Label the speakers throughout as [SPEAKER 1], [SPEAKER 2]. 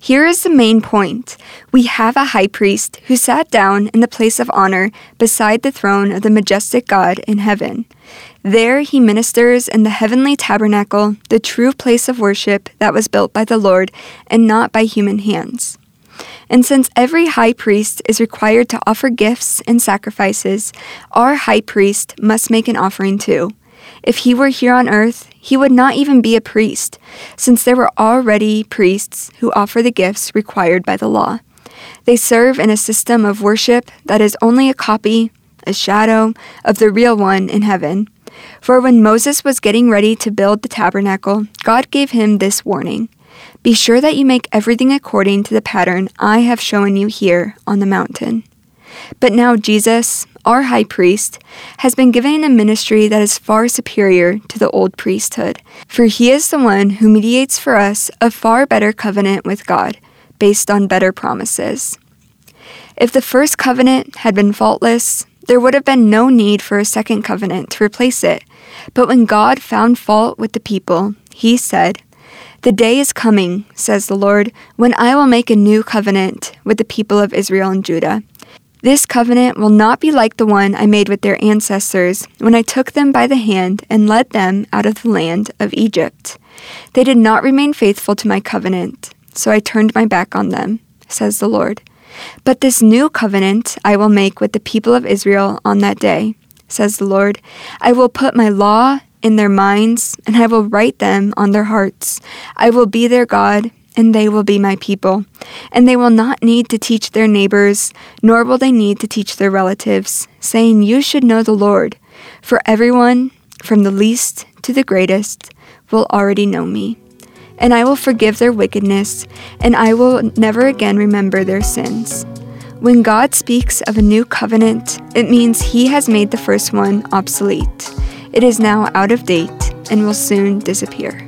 [SPEAKER 1] Here is the main point. We have a high priest who sat down in the place of honor beside the throne of the majestic God in heaven. There he ministers in the heavenly tabernacle, the true place of worship that was built by the Lord and not by human hands. And since every high priest is required to offer gifts and sacrifices, our high priest must make an offering too. If he were here on earth, he would not even be a priest, since there were already priests who offer the gifts required by the law. They serve in a system of worship that is only a copy, a shadow, of the real one in heaven. For when Moses was getting ready to build the tabernacle, God gave him this warning Be sure that you make everything according to the pattern I have shown you here on the mountain. But now Jesus, our high priest, has been given a ministry that is far superior to the old priesthood, for he is the one who mediates for us a far better covenant with God, based on better promises. If the first covenant had been faultless, there would have been no need for a second covenant to replace it. But when God found fault with the people, he said, The day is coming, says the Lord, when I will make a new covenant with the people of Israel and Judah. This covenant will not be like the one I made with their ancestors when I took them by the hand and led them out of the land of Egypt. They did not remain faithful to my covenant, so I turned my back on them, says the Lord. But this new covenant I will make with the people of Israel on that day, says the Lord. I will put my law in their minds, and I will write them on their hearts. I will be their God, and they will be my people. And they will not need to teach their neighbors, nor will they need to teach their relatives, saying, You should know the Lord. For everyone, from the least to the greatest, will already know me. And I will forgive their wickedness, and I will never again remember their sins. When God speaks of a new covenant, it means He has made the first one obsolete. It is now out of date and will soon disappear.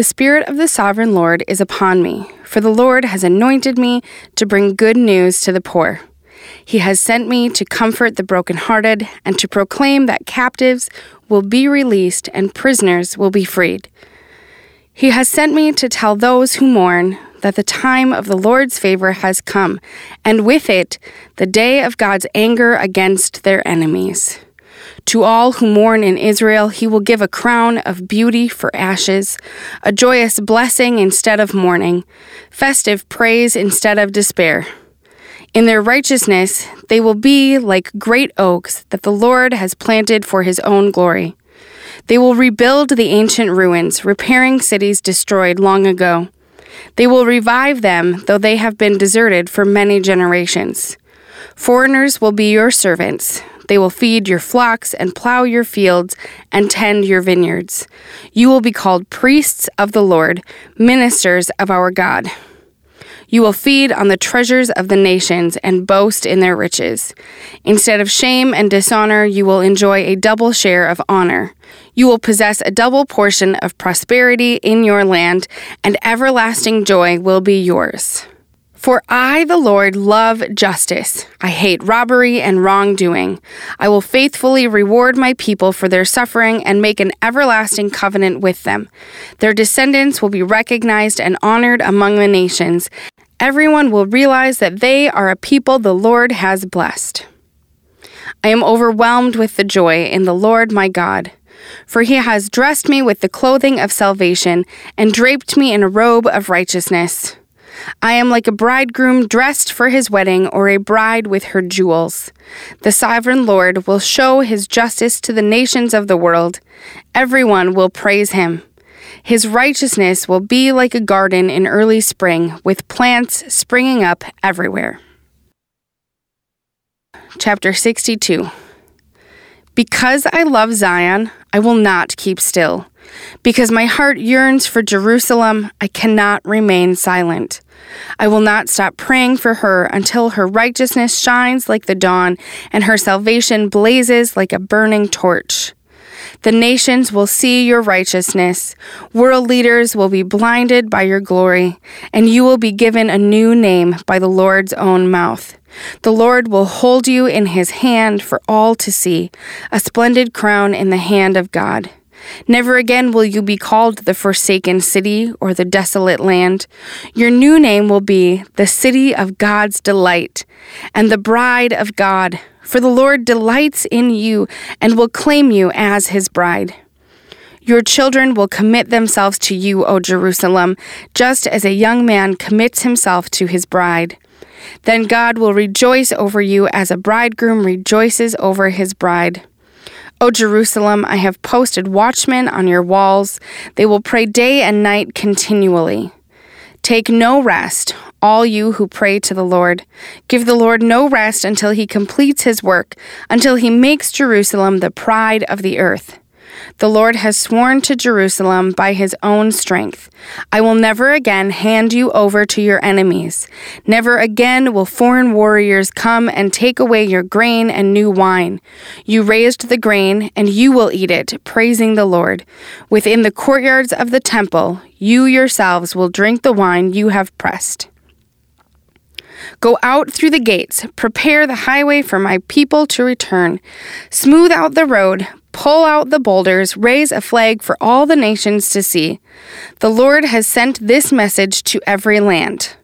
[SPEAKER 2] The Spirit of the Sovereign Lord is upon me, for the Lord has anointed me to bring good news to the poor. He has sent me to comfort the brokenhearted and to proclaim that captives will be released and prisoners will be freed. He has sent me to tell those who mourn that the time of the Lord's favor has come, and with it, the day of God's anger against their enemies. To all who mourn in Israel, he will give a crown of beauty for ashes, a joyous blessing instead of mourning, festive praise instead of despair. In their righteousness, they will be like great oaks that the Lord has planted for his own glory. They will rebuild the ancient ruins, repairing cities destroyed long ago. They will revive them, though they have been deserted for many generations. Foreigners will be your servants. They will feed your flocks and plow your fields and tend your vineyards. You will be called priests of the Lord, ministers of our God. You will feed on the treasures of the nations and boast in their riches. Instead of shame and dishonor, you will enjoy a double share of honor. You will possess a double portion of prosperity in your land, and everlasting joy will be yours. For I, the Lord, love justice. I hate robbery and wrongdoing. I will faithfully reward my people for their suffering and make an everlasting covenant with them. Their descendants will be recognized and honored among the nations. Everyone will realize that they are a people the Lord has blessed. I am overwhelmed with the joy in the Lord my God. For he has dressed me with the clothing of salvation and draped me in a robe of righteousness. I am like a bridegroom dressed for his wedding, or a bride with her jewels. The sovereign Lord will show his justice to the nations of the world. Everyone will praise him. His righteousness will be like a garden in early spring, with plants springing up everywhere. Chapter 62 Because I love Zion, I will not keep still. Because my heart yearns for Jerusalem, I cannot remain silent. I will not stop praying for her until her righteousness shines like the dawn and her salvation blazes like a burning torch. The nations will see your righteousness. World leaders will be blinded by your glory, and you will be given a new name by the Lord's own mouth. The Lord will hold you in his hand for all to see, a splendid crown in the hand of God. Never again will you be called the forsaken city or the desolate land. Your new name will be the city of God's delight and the bride of God, for the Lord delights in you and will claim you as his bride. Your children will commit themselves to you, O Jerusalem, just as a young man commits himself to his bride. Then God will rejoice over you as a bridegroom rejoices over his bride. O Jerusalem, I have posted watchmen on your walls. They will pray day and night continually. Take no rest, all you who pray to the Lord. Give the Lord no rest until he completes his work, until he makes Jerusalem the pride of the earth. The Lord has sworn to Jerusalem by his own strength I will never again hand you over to your enemies. Never again will foreign warriors come and take away your grain and new wine. You raised the grain, and you will eat it, praising the Lord. Within the courtyards of the temple, you yourselves will drink the wine you have pressed. Go out through the gates, prepare the highway for my people to return. Smooth out the road, pull out the boulders, raise a flag for all the nations to see. The Lord has sent this message to every land.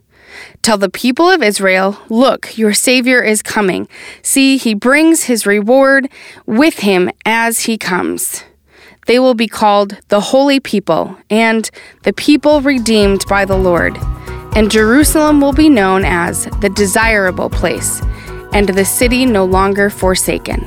[SPEAKER 2] Tell the people of Israel, Look, your Savior is coming. See, he brings his reward with him as he comes. They will be called the Holy People and the people redeemed by the Lord and Jerusalem will be known as the desirable place, and the city no longer forsaken.